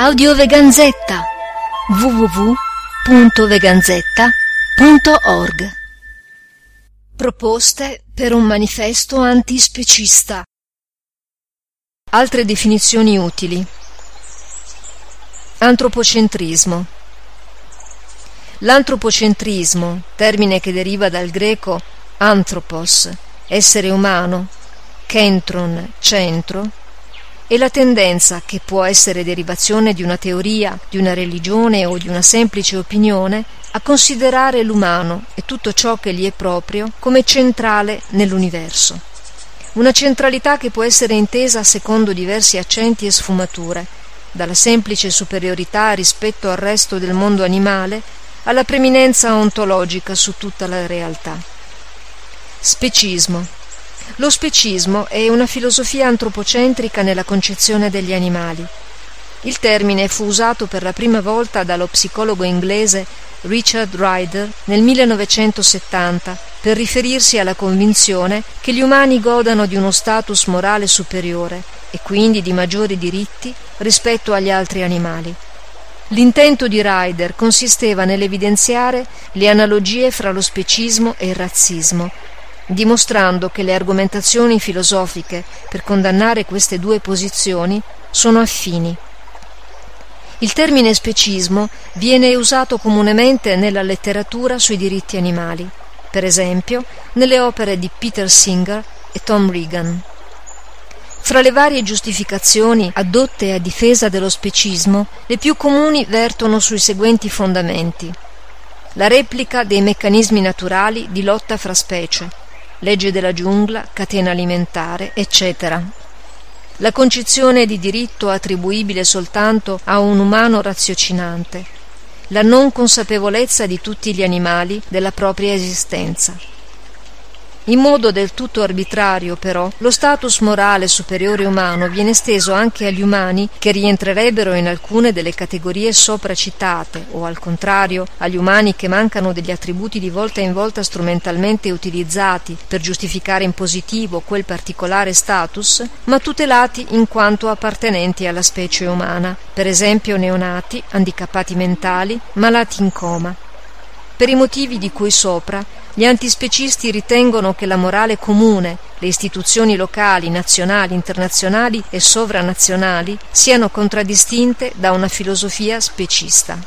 Audio Veganzetta www.veganzetta.org Proposte per un manifesto antispecista. Altre definizioni utili. Antropocentrismo. L'antropocentrismo, termine che deriva dal greco anthropos, essere umano, kentron, centro, e la tendenza, che può essere derivazione di una teoria, di una religione o di una semplice opinione, a considerare l'umano e tutto ciò che gli è proprio come centrale nell'universo. Una centralità che può essere intesa secondo diversi accenti e sfumature, dalla semplice superiorità rispetto al resto del mondo animale alla preminenza ontologica su tutta la realtà. Specismo lo specismo è una filosofia antropocentrica nella concezione degli animali. Il termine fu usato per la prima volta dallo psicologo inglese Richard Ryder nel 1970 per riferirsi alla convinzione che gli umani godano di uno status morale superiore e quindi di maggiori diritti rispetto agli altri animali. L'intento di Ryder consisteva nell'evidenziare le analogie fra lo specismo e il razzismo dimostrando che le argomentazioni filosofiche per condannare queste due posizioni sono affini. Il termine specismo viene usato comunemente nella letteratura sui diritti animali, per esempio nelle opere di Peter Singer e Tom Regan. Fra le varie giustificazioni adotte a difesa dello specismo, le più comuni vertono sui seguenti fondamenti. La replica dei meccanismi naturali di lotta fra specie, legge della giungla, catena alimentare, eccetera. La concezione di diritto attribuibile soltanto a un umano raziocinante, la non consapevolezza di tutti gli animali della propria esistenza. In modo del tutto arbitrario, però, lo status morale superiore umano viene esteso anche agli umani che rientrerebbero in alcune delle categorie sopra citate, o al contrario, agli umani che mancano degli attributi di volta in volta strumentalmente utilizzati per giustificare in positivo quel particolare status, ma tutelati in quanto appartenenti alla specie umana, per esempio neonati, handicappati mentali, malati in coma. Per i motivi di cui sopra, gli antispecisti ritengono che la morale comune, le istituzioni locali, nazionali, internazionali e sovranazionali siano contraddistinte da una filosofia specista.